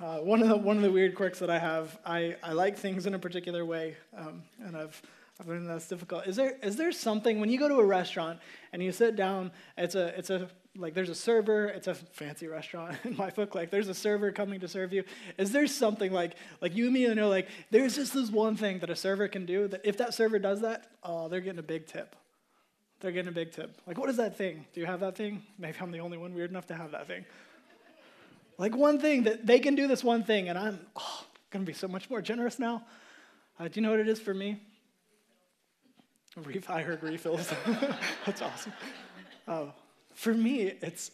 Uh, one of the one of the weird quirks that I have, I, I like things in a particular way, um, and I've I've learned that's difficult. Is there is there something when you go to a restaurant and you sit down? It's a it's a like there's a server. It's a fancy restaurant in my book. Like there's a server coming to serve you. Is there something like like you immediately know like there's just this one thing that a server can do that if that server does that, oh, they're getting a big tip. They're getting a big tip. Like what is that thing? Do you have that thing? Maybe I'm the only one weird enough to have that thing. Like one thing that they can do this one thing, and I'm oh, going to be so much more generous now. Uh, do you know what it is for me? I heard refills. That's awesome. Uh, for me, it's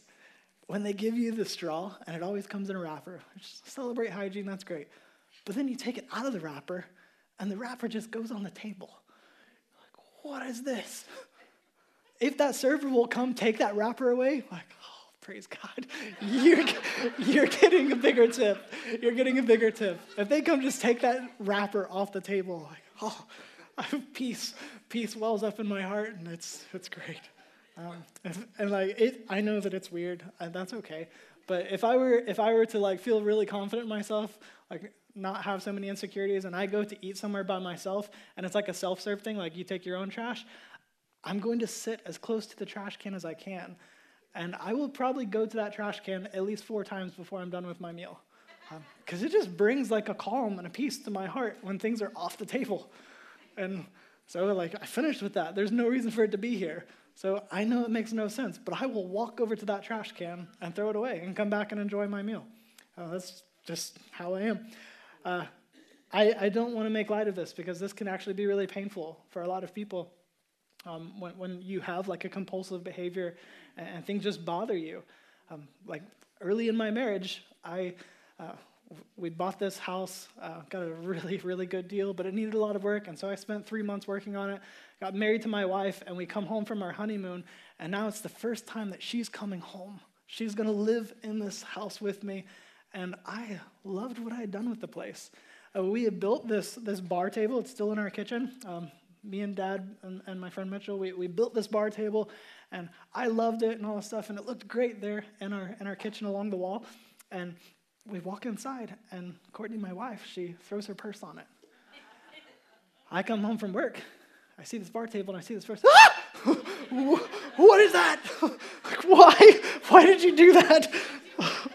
when they give you the straw, and it always comes in a wrapper. Just celebrate hygiene, that's great. But then you take it out of the wrapper, and the wrapper just goes on the table. Like, what is this? If that server will come take that wrapper away, like, praise God, you're, you're getting a bigger tip. You're getting a bigger tip. If they come just take that wrapper off the table, like, oh, peace, peace wells up in my heart, and it's, it's great. Um, and, and, like, it, I know that it's weird, and that's okay. But if I were, if I were to like feel really confident in myself, like not have so many insecurities, and I go to eat somewhere by myself, and it's like a self-serve thing, like you take your own trash, I'm going to sit as close to the trash can as I can and I will probably go to that trash can at least four times before I'm done with my meal. Because um, it just brings like a calm and a peace to my heart when things are off the table. And so, like, I finished with that. There's no reason for it to be here. So I know it makes no sense, but I will walk over to that trash can and throw it away and come back and enjoy my meal. Uh, that's just how I am. Uh, I, I don't want to make light of this because this can actually be really painful for a lot of people. Um, when, when you have like a compulsive behavior and, and things just bother you. Um, like early in my marriage, I uh, we bought this house, uh, got a really, really good deal, but it needed a lot of work, and so I spent three months working on it. Got married to my wife, and we come home from our honeymoon, and now it's the first time that she's coming home. She's gonna live in this house with me, and I loved what I had done with the place. Uh, we had built this this bar table. It's still in our kitchen. Um, me and dad and, and my friend Mitchell, we, we built this bar table and I loved it and all this stuff, and it looked great there in our, in our kitchen along the wall. And we walk inside, and Courtney, my wife, she throws her purse on it. I come home from work. I see this bar table and I see this purse. Ah! what is that? Why? Why did you do that?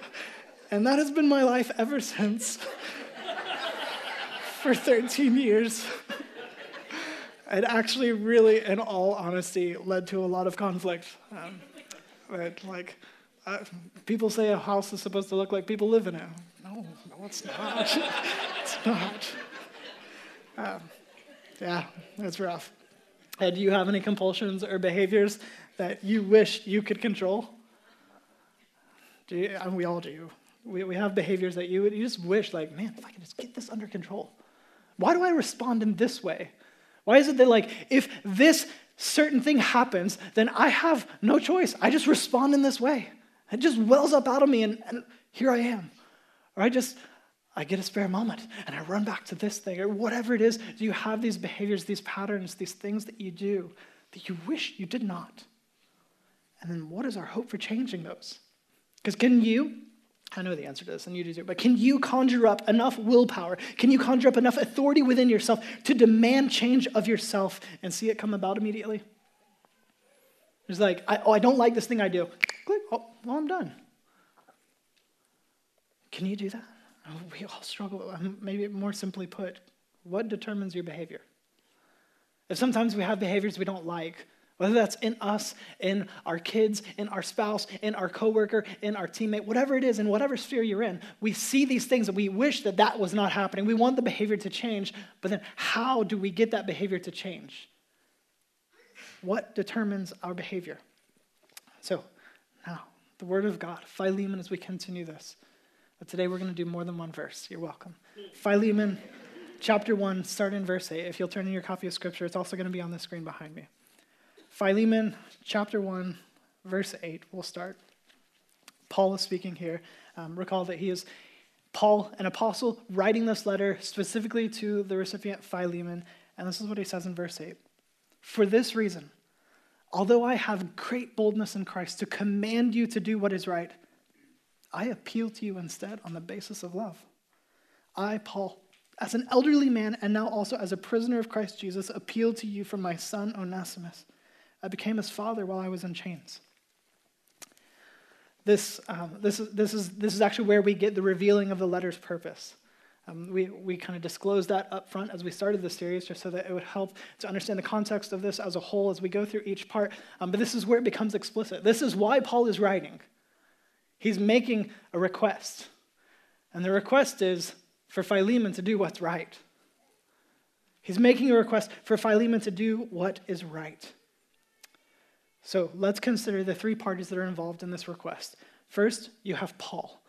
And that has been my life ever since. For 13 years it actually really, in all honesty, led to a lot of conflict. Um, but like, uh, people say a house is supposed to look like people live in it. No, no, it's not. it's not. Um, yeah, it's rough. Uh, do you have any compulsions or behaviors that you wish you could control? Do you, and we all do. We, we have behaviors that you, you just wish, like, man, if I could just get this under control. Why do I respond in this way? Why is it that, like, if this certain thing happens, then I have no choice? I just respond in this way. It just wells up out of me, and, and here I am. Or I just, I get a spare moment and I run back to this thing, or whatever it is. Do you have these behaviors, these patterns, these things that you do that you wish you did not? And then what is our hope for changing those? Because can you I know the answer to this, and you do too. But can you conjure up enough willpower? Can you conjure up enough authority within yourself to demand change of yourself and see it come about immediately? It's like, I, oh, I don't like this thing I do. Click, oh, well, I'm done. Can you do that? Oh, we all struggle. Um, maybe more simply put, what determines your behavior? If sometimes we have behaviors we don't like, whether that's in us, in our kids, in our spouse, in our coworker, in our teammate, whatever it is, in whatever sphere you're in, we see these things and we wish that that was not happening. We want the behavior to change, but then how do we get that behavior to change? What determines our behavior? So, now, the Word of God, Philemon, as we continue this. But today we're going to do more than one verse. You're welcome. Philemon, chapter 1, start in verse 8. If you'll turn in your copy of Scripture, it's also going to be on the screen behind me. Philemon chapter 1, verse 8, we'll start. Paul is speaking here. Um, recall that he is Paul, an apostle, writing this letter specifically to the recipient Philemon. And this is what he says in verse 8 For this reason, although I have great boldness in Christ to command you to do what is right, I appeal to you instead on the basis of love. I, Paul, as an elderly man and now also as a prisoner of Christ Jesus, appeal to you for my son Onesimus. I became his father while I was in chains. This, um, this, is, this, is, this is actually where we get the revealing of the letter's purpose. Um, we we kind of disclosed that up front as we started the series, just so that it would help to understand the context of this as a whole as we go through each part. Um, but this is where it becomes explicit. This is why Paul is writing. He's making a request. And the request is for Philemon to do what's right. He's making a request for Philemon to do what is right. So let's consider the three parties that are involved in this request. First, you have Paul.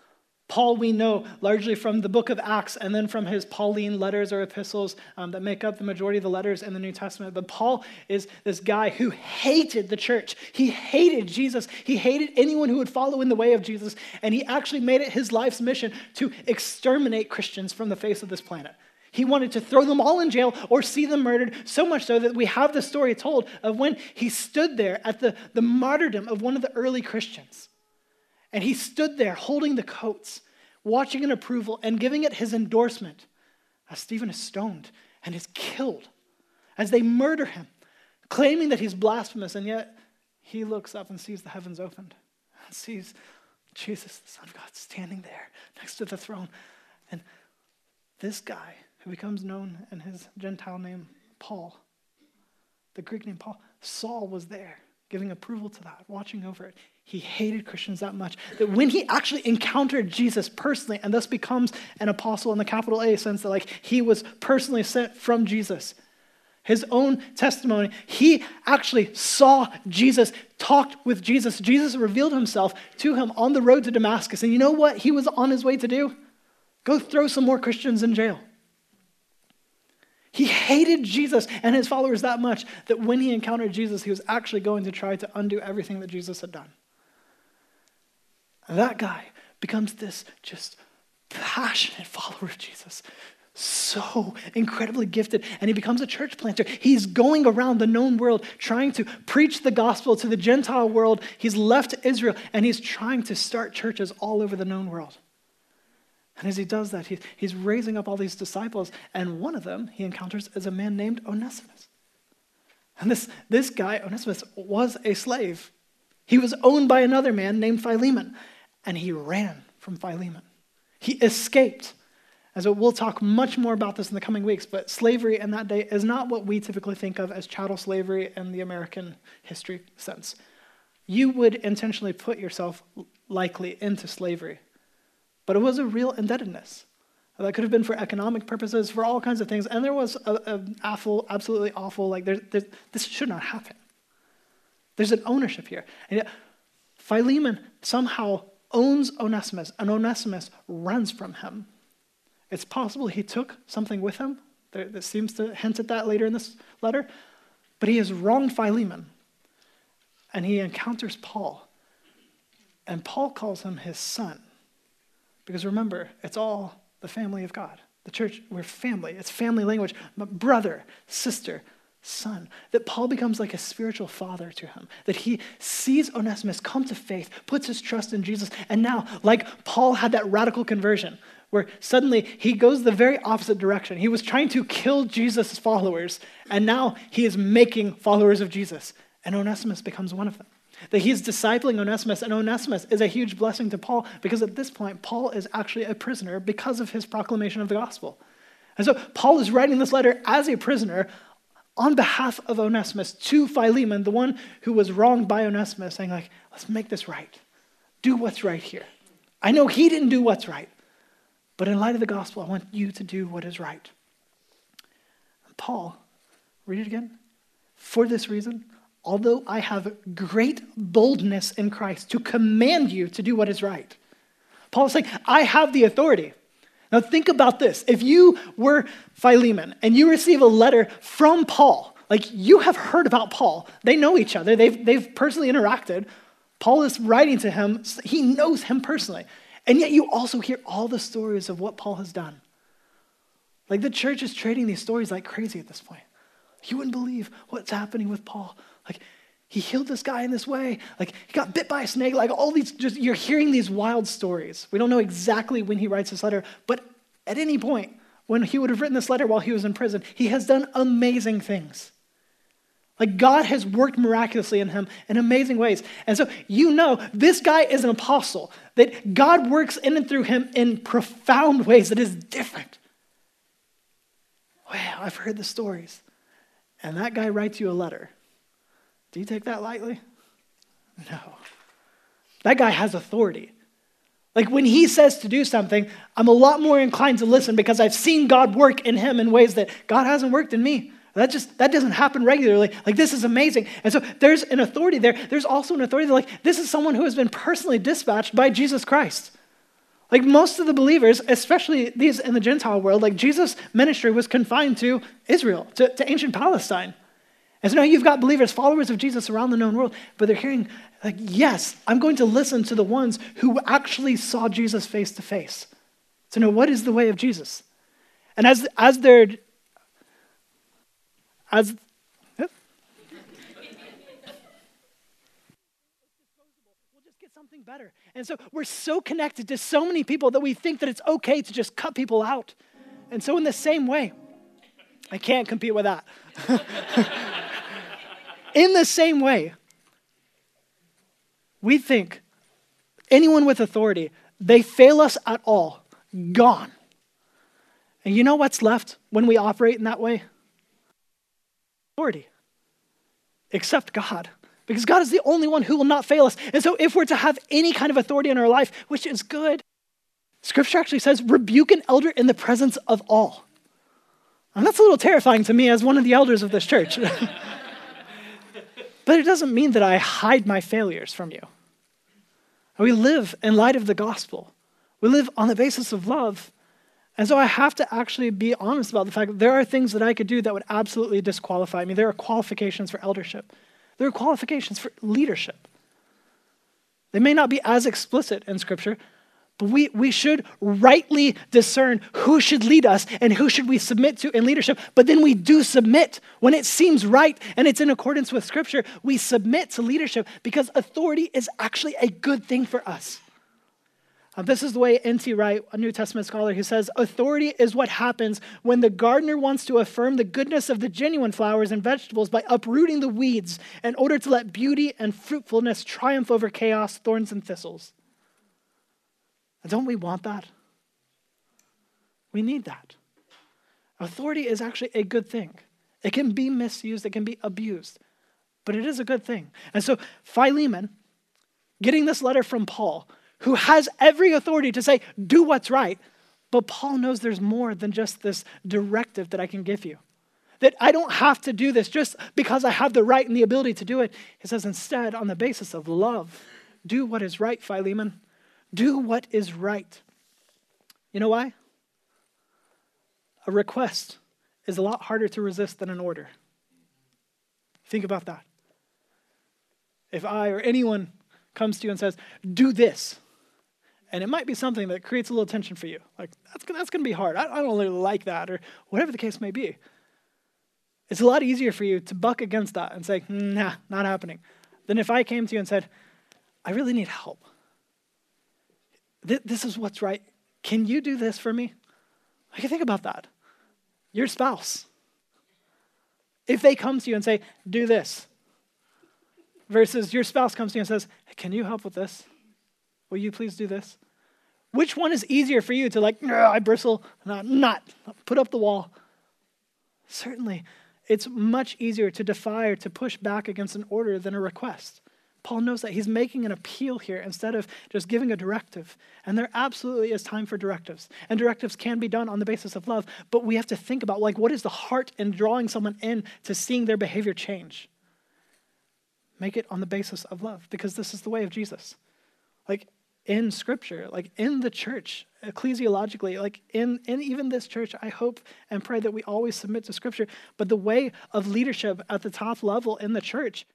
Paul, we know largely from the book of Acts and then from his Pauline letters or epistles um, that make up the majority of the letters in the New Testament. But Paul is this guy who hated the church. He hated Jesus. He hated anyone who would follow in the way of Jesus. And he actually made it his life's mission to exterminate Christians from the face of this planet. He wanted to throw them all in jail or see them murdered, so much so that we have the story told of when he stood there at the, the martyrdom of one of the early Christians. And he stood there holding the coats, watching in approval and giving it his endorsement as Stephen is stoned and is killed, as they murder him, claiming that he's blasphemous, and yet he looks up and sees the heavens opened and sees Jesus, the Son of God, standing there next to the throne. And this guy, who becomes known in his Gentile name, Paul, the Greek name Paul, Saul was there giving approval to that, watching over it. He hated Christians that much that when he actually encountered Jesus personally and thus becomes an apostle in the capital A sense that like he was personally sent from Jesus, his own testimony, he actually saw Jesus, talked with Jesus. Jesus revealed himself to him on the road to Damascus. And you know what he was on his way to do? Go throw some more Christians in jail. He hated Jesus and his followers that much that when he encountered Jesus, he was actually going to try to undo everything that Jesus had done. That guy becomes this just passionate follower of Jesus. So incredibly gifted, and he becomes a church planter. He's going around the known world trying to preach the gospel to the Gentile world. He's left Israel and he's trying to start churches all over the known world. And as he does that, he, he's raising up all these disciples, and one of them he encounters is a man named Onesimus. And this, this guy, Onesimus, was a slave. He was owned by another man named Philemon, and he ran from Philemon. He escaped. As we'll talk much more about this in the coming weeks, but slavery in that day is not what we typically think of as chattel slavery in the American history sense. You would intentionally put yourself likely into slavery but it was a real indebtedness. That could have been for economic purposes, for all kinds of things. And there was an awful, absolutely awful, like, there, there, this should not happen. There's an ownership here. And yet, Philemon somehow owns Onesimus, and Onesimus runs from him. It's possible he took something with him. There, that seems to hint at that later in this letter. But he has wronged Philemon, and he encounters Paul. And Paul calls him his son. Because remember, it's all the family of God. The church, we're family. It's family language. Brother, sister, son. That Paul becomes like a spiritual father to him. That he sees Onesimus come to faith, puts his trust in Jesus. And now, like Paul had that radical conversion where suddenly he goes the very opposite direction. He was trying to kill Jesus' followers, and now he is making followers of Jesus. And Onesimus becomes one of them that he's discipling Onesimus, and Onesimus is a huge blessing to Paul because at this point, Paul is actually a prisoner because of his proclamation of the gospel. And so Paul is writing this letter as a prisoner on behalf of Onesimus to Philemon, the one who was wronged by Onesimus, saying, like, let's make this right. Do what's right here. I know he didn't do what's right, but in light of the gospel, I want you to do what is right. And Paul, read it again. For this reason, although I have great boldness in Christ to command you to do what is right. Paul is saying, I have the authority. Now think about this. If you were Philemon and you receive a letter from Paul, like you have heard about Paul, they know each other, they've, they've personally interacted. Paul is writing to him, he knows him personally. And yet you also hear all the stories of what Paul has done. Like the church is trading these stories like crazy at this point. You wouldn't believe what's happening with Paul. Like, He healed this guy in this way. Like he got bit by a snake. Like all these, just you're hearing these wild stories. We don't know exactly when he writes this letter, but at any point when he would have written this letter while he was in prison, he has done amazing things. Like God has worked miraculously in him in amazing ways. And so you know this guy is an apostle, that God works in and through him in profound ways that is different. Wow, I've heard the stories. And that guy writes you a letter. Do you take that lightly? No. That guy has authority. Like when he says to do something, I'm a lot more inclined to listen because I've seen God work in him in ways that God hasn't worked in me. That just that doesn't happen regularly. Like this is amazing. And so there's an authority there. There's also an authority like this is someone who has been personally dispatched by Jesus Christ. Like most of the believers, especially these in the Gentile world, like Jesus' ministry was confined to Israel, to, to ancient Palestine. And so now you've got believers, followers of Jesus around the known world, but they're hearing, like, yes, I'm going to listen to the ones who actually saw Jesus face to face to know what is the way of Jesus. And as, as they're, as, yeah. we'll just get something better. And so we're so connected to so many people that we think that it's okay to just cut people out. And so, in the same way, I can't compete with that. In the same way, we think anyone with authority, they fail us at all, gone. And you know what's left when we operate in that way? Authority. Except God. Because God is the only one who will not fail us. And so, if we're to have any kind of authority in our life, which is good, Scripture actually says, rebuke an elder in the presence of all. And that's a little terrifying to me as one of the elders of this church. But it doesn't mean that I hide my failures from you. We live in light of the gospel. We live on the basis of love. And so I have to actually be honest about the fact that there are things that I could do that would absolutely disqualify me. There are qualifications for eldership, there are qualifications for leadership. They may not be as explicit in Scripture, but we, we should rightly discern who should lead us and who should we submit to in leadership. But then we do submit when it seems right and it's in accordance with Scripture. We submit to leadership because authority is actually a good thing for us. Uh, this is the way N.T. Wright, a New Testament scholar, who says authority is what happens when the gardener wants to affirm the goodness of the genuine flowers and vegetables by uprooting the weeds in order to let beauty and fruitfulness triumph over chaos, thorns, and thistles. Don't we want that? We need that. Authority is actually a good thing. It can be misused, it can be abused, but it is a good thing. And so, Philemon, getting this letter from Paul, who has every authority to say, do what's right, but Paul knows there's more than just this directive that I can give you. That I don't have to do this just because I have the right and the ability to do it. He says, instead, on the basis of love, do what is right, Philemon. Do what is right. You know why? A request is a lot harder to resist than an order. Think about that. If I or anyone comes to you and says, do this, and it might be something that creates a little tension for you, like that's, that's going to be hard. I, I don't really like that, or whatever the case may be. It's a lot easier for you to buck against that and say, nah, not happening, than if I came to you and said, I really need help this is what's right. Can you do this for me? I can think about that. Your spouse. If they come to you and say, do this, versus your spouse comes to you and says, can you help with this? Will you please do this? Which one is easier for you to like, I bristle, not, not, put up the wall? Certainly, it's much easier to defy or to push back against an order than a request. Paul knows that he's making an appeal here instead of just giving a directive. And there absolutely is time for directives. And directives can be done on the basis of love, but we have to think about like what is the heart in drawing someone in to seeing their behavior change. Make it on the basis of love because this is the way of Jesus. Like in scripture, like in the church, ecclesiologically, like in, in even this church, I hope and pray that we always submit to scripture. But the way of leadership at the top level in the church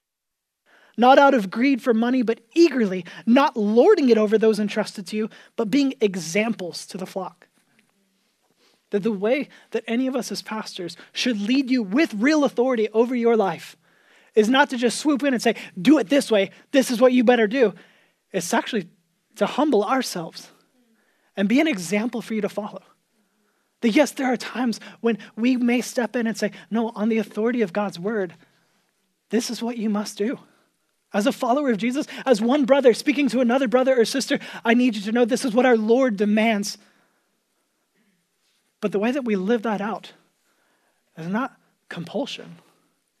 not out of greed for money, but eagerly, not lording it over those entrusted to you, but being examples to the flock. That the way that any of us as pastors should lead you with real authority over your life is not to just swoop in and say, do it this way, this is what you better do. It's actually to humble ourselves and be an example for you to follow. That yes, there are times when we may step in and say, no, on the authority of God's word, this is what you must do. As a follower of Jesus, as one brother speaking to another brother or sister, I need you to know this is what our Lord demands. But the way that we live that out is not compulsion,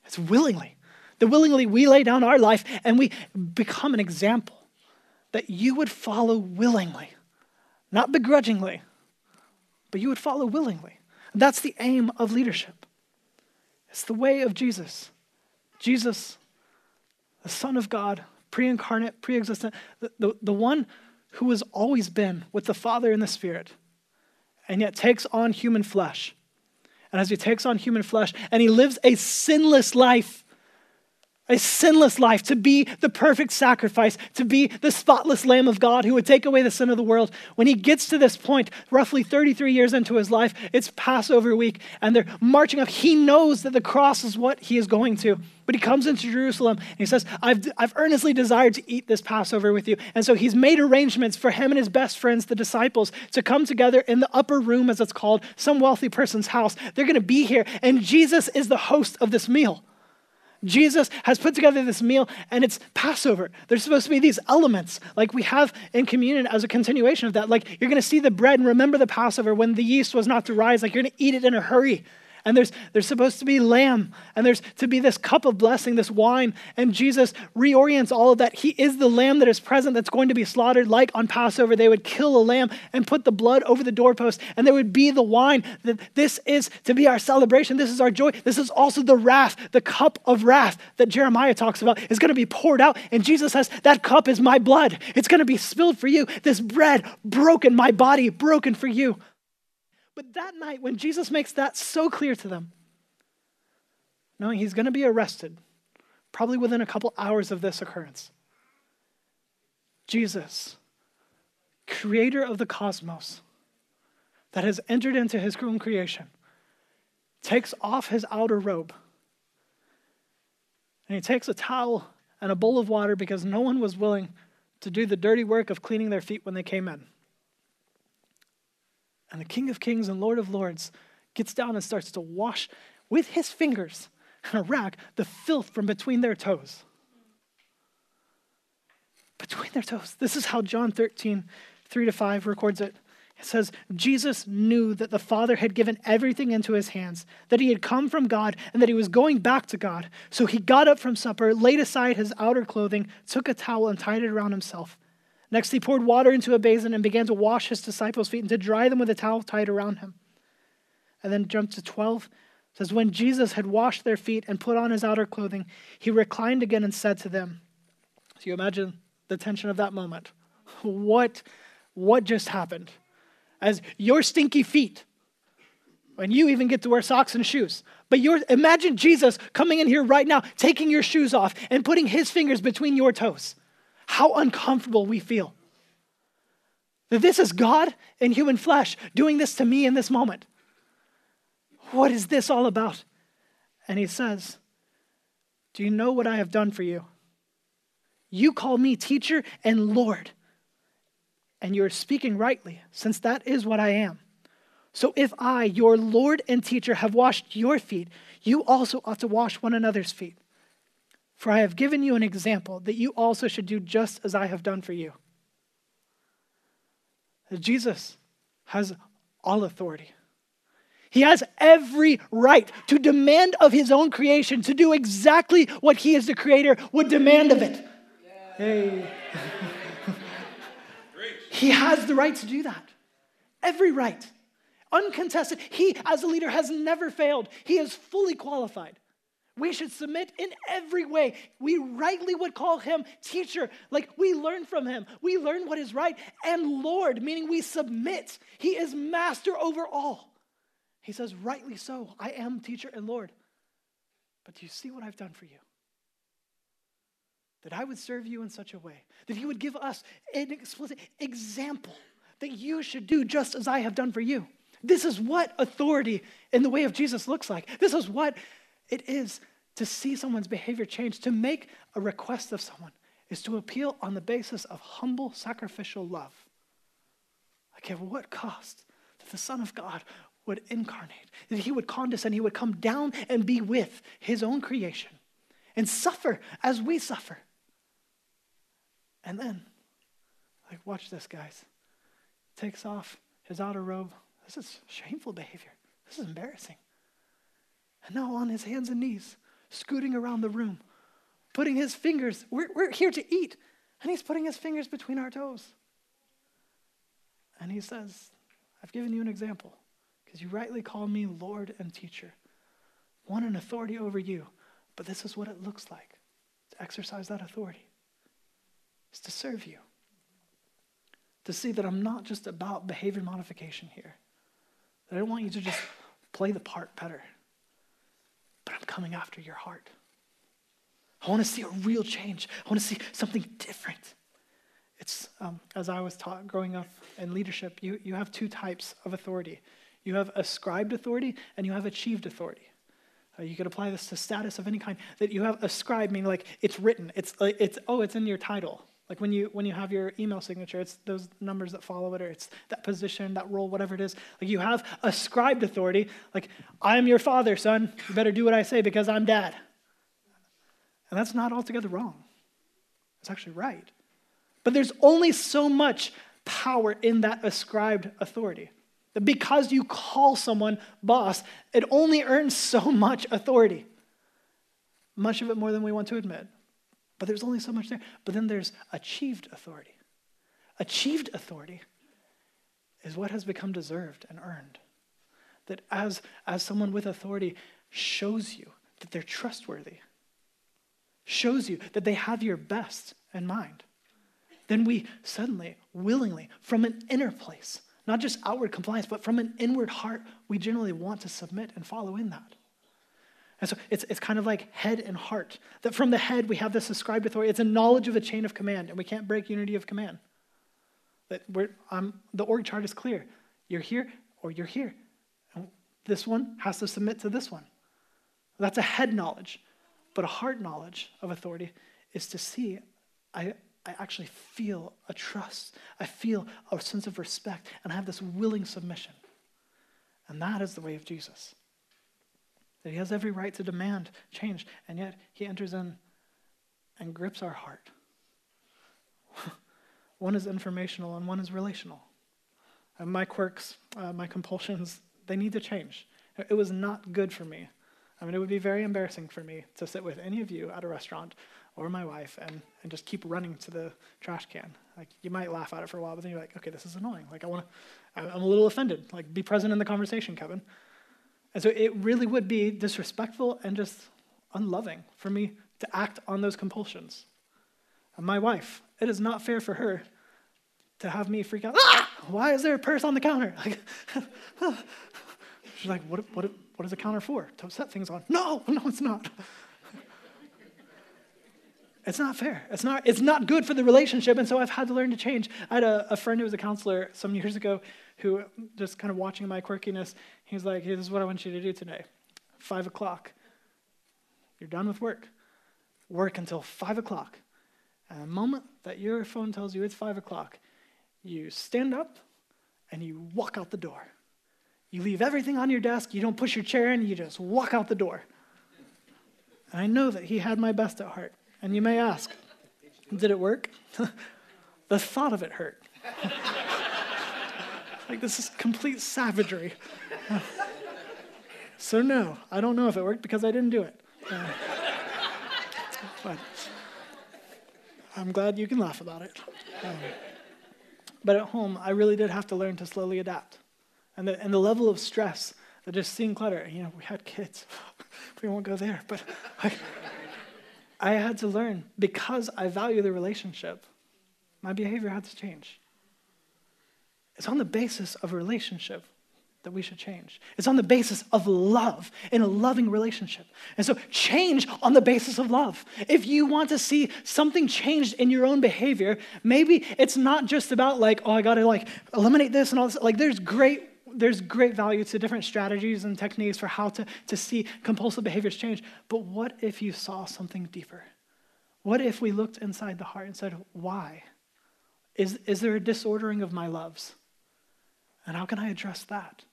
it's willingly. That willingly we lay down our life and we become an example that you would follow willingly, not begrudgingly, but you would follow willingly. That's the aim of leadership. It's the way of Jesus. Jesus, the Son of God, pre incarnate, pre existent, the, the, the one who has always been with the Father and the Spirit, and yet takes on human flesh. And as he takes on human flesh and he lives a sinless life, a sinless life, to be the perfect sacrifice, to be the spotless Lamb of God who would take away the sin of the world. When he gets to this point, roughly 33 years into his life, it's Passover week, and they're marching up. He knows that the cross is what he is going to. But he comes into Jerusalem and he says, I've, I've earnestly desired to eat this Passover with you. And so he's made arrangements for him and his best friends, the disciples, to come together in the upper room, as it's called, some wealthy person's house. They're going to be here, and Jesus is the host of this meal. Jesus has put together this meal and it's Passover. There's supposed to be these elements like we have in communion as a continuation of that. Like you're going to see the bread and remember the Passover when the yeast was not to rise. Like you're going to eat it in a hurry and there's, there's supposed to be lamb, and there's to be this cup of blessing, this wine. And Jesus reorients all of that. He is the lamb that is present that's going to be slaughtered, like on Passover. They would kill a lamb and put the blood over the doorpost, and there would be the wine. That this is to be our celebration. This is our joy. This is also the wrath, the cup of wrath that Jeremiah talks about is going to be poured out. And Jesus says, That cup is my blood. It's going to be spilled for you. This bread broken, my body broken for you. But that night, when Jesus makes that so clear to them, knowing he's going to be arrested, probably within a couple hours of this occurrence, Jesus, creator of the cosmos, that has entered into his own creation, takes off his outer robe and he takes a towel and a bowl of water because no one was willing to do the dirty work of cleaning their feet when they came in. And the King of Kings and Lord of Lords gets down and starts to wash with his fingers and a rag the filth from between their toes. Between their toes. This is how John 13, 3 to 5 records it. It says, Jesus knew that the Father had given everything into his hands, that he had come from God, and that he was going back to God. So he got up from supper, laid aside his outer clothing, took a towel, and tied it around himself. Next, he poured water into a basin and began to wash his disciples' feet and to dry them with a towel tied around him. And then jump to 12. Says, When Jesus had washed their feet and put on his outer clothing, he reclined again and said to them, So you imagine the tension of that moment. What, what just happened? As your stinky feet, and you even get to wear socks and shoes. But you imagine Jesus coming in here right now, taking your shoes off and putting his fingers between your toes how uncomfortable we feel. That this is God in human flesh doing this to me in this moment. What is this all about? And he says, Do you know what I have done for you? You call me teacher and Lord, and you're speaking rightly, since that is what I am. So if I, your Lord and teacher, have washed your feet, you also ought to wash one another's feet. For I have given you an example that you also should do just as I have done for you. Jesus has all authority. He has every right to demand of his own creation to do exactly what he as the creator would demand of it. Hey. he has the right to do that. Every right. Uncontested. He, as a leader, has never failed. He is fully qualified. We should submit in every way. We rightly would call him teacher, like we learn from him. We learn what is right. And Lord, meaning we submit. He is master over all. He says, rightly so, I am teacher and Lord. But do you see what I've done for you? That I would serve you in such a way that he would give us an explicit example that you should do just as I have done for you. This is what authority in the way of Jesus looks like. This is what it is to see someone's behavior change, to make a request of someone, is to appeal on the basis of humble, sacrificial love. Like, at what cost that the Son of God would incarnate, that he would condescend, he would come down and be with his own creation and suffer as we suffer. And then, like, watch this, guys. Takes off his outer robe. This is shameful behavior. This is embarrassing. And now on his hands and knees, scooting around the room, putting his fingers, we're, we're here to eat, and he's putting his fingers between our toes. And he says, I've given you an example because you rightly call me Lord and teacher, one in authority over you. But this is what it looks like to exercise that authority. It's to serve you. To see that I'm not just about behavior modification here. That I don't want you to just play the part better. I'm coming after your heart. I want to see a real change. I want to see something different. It's um, as I was taught growing up in leadership, you, you have two types of authority. You have ascribed authority and you have achieved authority. Uh, you could apply this to status of any kind. That you have ascribed, meaning like it's written. It's uh, it's oh, it's in your title. Like when you when you have your email signature, it's those numbers that follow it, or it's that position, that role, whatever it is. Like you have ascribed authority. Like I am your father, son. You better do what I say because I'm dad. And that's not altogether wrong. It's actually right. But there's only so much power in that ascribed authority. That because you call someone boss, it only earns so much authority. Much of it more than we want to admit. But there's only so much there. But then there's achieved authority. Achieved authority is what has become deserved and earned. That as, as someone with authority shows you that they're trustworthy, shows you that they have your best in mind, then we suddenly, willingly, from an inner place, not just outward compliance, but from an inward heart, we generally want to submit and follow in that. And so it's, it's kind of like head and heart. That from the head, we have this ascribed authority. It's a knowledge of the chain of command, and we can't break unity of command. That we're, um, the org chart is clear. You're here or you're here. And this one has to submit to this one. That's a head knowledge. But a heart knowledge of authority is to see, I, I actually feel a trust. I feel a sense of respect, and I have this willing submission. And that is the way of Jesus. That he has every right to demand change, and yet he enters in and grips our heart. one is informational and one is relational. And my quirks, uh, my compulsions, they need to change. It was not good for me. I mean, it would be very embarrassing for me to sit with any of you at a restaurant or my wife and, and just keep running to the trash can. Like, you might laugh at it for a while, but then you're like, okay, this is annoying. Like, I want to, I'm a little offended. Like, be present in the conversation, Kevin. And so it really would be disrespectful and just unloving for me to act on those compulsions. And my wife, it is not fair for her to have me freak out. Ah! Why is there a purse on the counter? She's like, what, what, what is a counter for? To set things on. No, no, it's not. It's not fair. It's not, it's not good for the relationship. And so I've had to learn to change. I had a, a friend who was a counselor some years ago who, just kind of watching my quirkiness, he was like, hey, this is what I want you to do today. Five o'clock. You're done with work. Work until five o'clock. And the moment that your phone tells you it's five o'clock, you stand up and you walk out the door. You leave everything on your desk, you don't push your chair in, you just walk out the door. And I know that he had my best at heart. And you may ask, did it work? the thought of it hurt. like, this is complete savagery. so, no, I don't know if it worked because I didn't do it. Uh, but I'm glad you can laugh about it. Um, but at home, I really did have to learn to slowly adapt. And the, and the level of stress that just seeing clutter, you know, we had kids. we won't go there, but I, I had to learn because I value the relationship, my behavior had to change. It's on the basis of a relationship that we should change. It's on the basis of love in a loving relationship. And so change on the basis of love. If you want to see something changed in your own behavior, maybe it's not just about like, oh, I got to like eliminate this and all this. Like there's great there's great value to different strategies and techniques for how to, to see compulsive behaviors change. But what if you saw something deeper? What if we looked inside the heart and said, why? Is, is there a disordering of my loves? And how can I address that?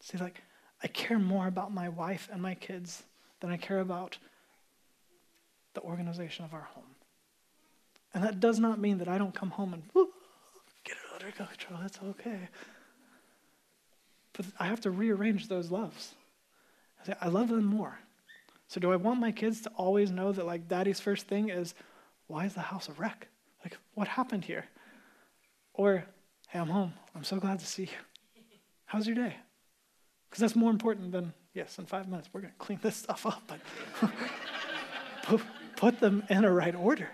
See, like, I care more about my wife and my kids than I care about the organization of our home. And that does not mean that I don't come home and get it under control. It's okay. But I have to rearrange those loves. I, say, I love them more. So do I want my kids to always know that like daddy's first thing is, why is the house a wreck? Like, what happened here? Or, hey, I'm home. I'm so glad to see you. How's your day? Because that's more important than, yes, in five minutes we're going to clean this stuff up, but put, put them in a right order.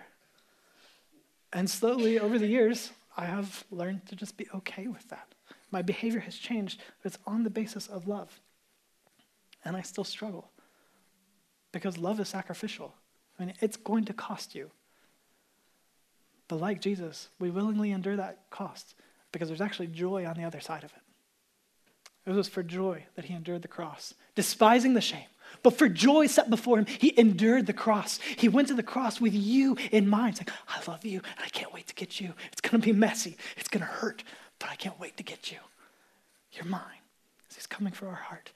And slowly over the years, I have learned to just be okay with that. My behavior has changed, but it's on the basis of love. And I still struggle because love is sacrificial. I mean, it's going to cost you. But like Jesus, we willingly endure that cost because there's actually joy on the other side of it. It was for joy that he endured the cross, despising the shame. But for joy set before him, he endured the cross. He went to the cross with you in mind, saying, I love you, and I can't wait to get you. It's going to be messy, it's going to hurt, I can't wait to get you. You're mine. He's coming for our heart.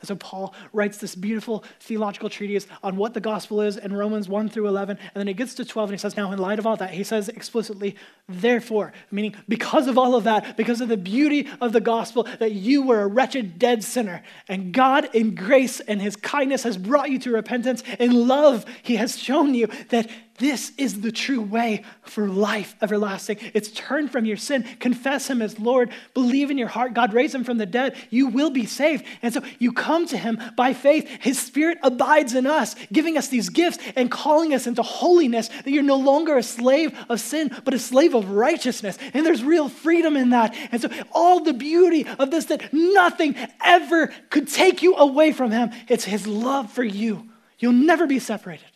And so Paul writes this beautiful theological treatise on what the gospel is in Romans 1 through 11. And then he gets to 12 and he says, Now, in light of all that, he says explicitly, therefore, meaning because of all of that, because of the beauty of the gospel, that you were a wretched, dead sinner. And God, in grace and his kindness, has brought you to repentance. In love, he has shown you that this is the true way for life everlasting. It's turn from your sin, confess Him as Lord, believe in your heart God raised Him from the dead. You will be saved. And so you come to Him by faith. His Spirit abides in us, giving us these gifts and calling us into holiness, that you're no longer a slave of sin, but a slave of righteousness. And there's real freedom in that. And so all the beauty of this, that nothing ever could take you away from Him, it's His love for you. You'll never be separated.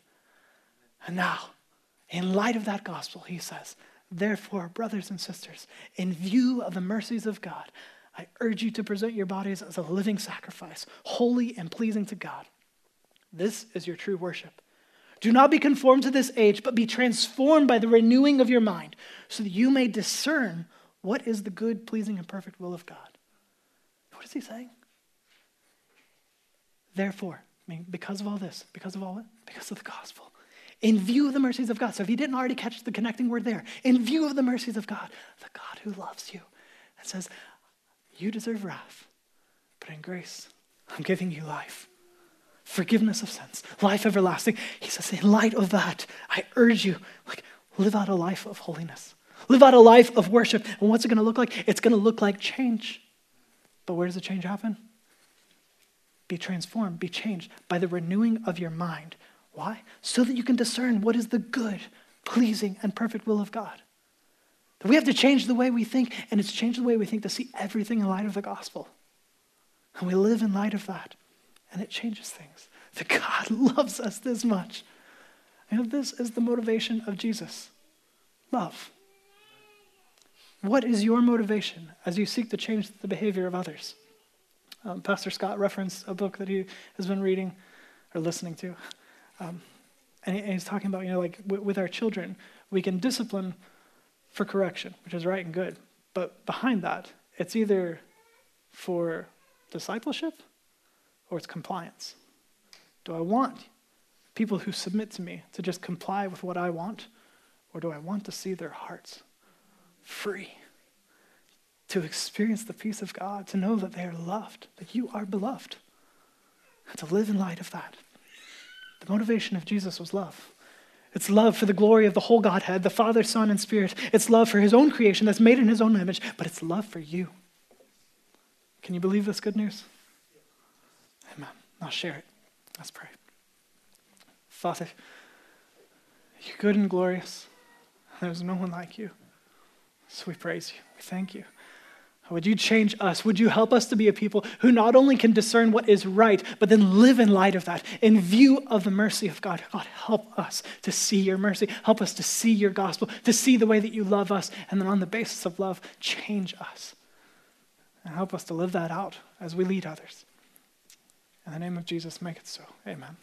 And now, in light of that gospel, he says, Therefore, brothers and sisters, in view of the mercies of God, I urge you to present your bodies as a living sacrifice, holy and pleasing to God. This is your true worship. Do not be conformed to this age, but be transformed by the renewing of your mind, so that you may discern what is the good, pleasing, and perfect will of God. What is he saying? Therefore, I mean, because of all this, because of all it, because of the gospel, in view of the mercies of God. So if you didn't already catch the connecting word there, in view of the mercies of God, the God who loves you, and says, You deserve wrath, but in grace, I'm giving you life. Forgiveness of sins, life everlasting. He says, in light of that, I urge you, like, live out a life of holiness. Live out a life of worship. And what's it going to look like? It's going to look like change. But where does the change happen? Be transformed, be changed by the renewing of your mind. Why? So that you can discern what is the good, pleasing, and perfect will of God. That We have to change the way we think, and it's changed the way we think to see everything in light of the gospel. And we live in light of that, and it changes things. That God loves us this much. And this is the motivation of Jesus love. What is your motivation as you seek to change the behavior of others? Um, Pastor Scott referenced a book that he has been reading or listening to um, and, he, and, he's talking about, you know, like w- with our children, we can discipline for correction, which is right and good. But behind that, it's either for discipleship or it's compliance. Do I want people who submit to me to just comply with what I want, or do I want to see their hearts free? To experience the peace of God, to know that they are loved, that you are beloved, and to live in light of that. The motivation of Jesus was love. It's love for the glory of the whole Godhead, the Father, Son, and Spirit. It's love for his own creation that's made in his own image, but it's love for you. Can you believe this good news? Amen. I'll share it. Let's pray. Father, you're good and glorious. There's no one like you. So we praise you. We thank you. Would you change us? Would you help us to be a people who not only can discern what is right, but then live in light of that, in view of the mercy of God? God, help us to see your mercy. Help us to see your gospel, to see the way that you love us, and then on the basis of love, change us. And help us to live that out as we lead others. In the name of Jesus, make it so. Amen.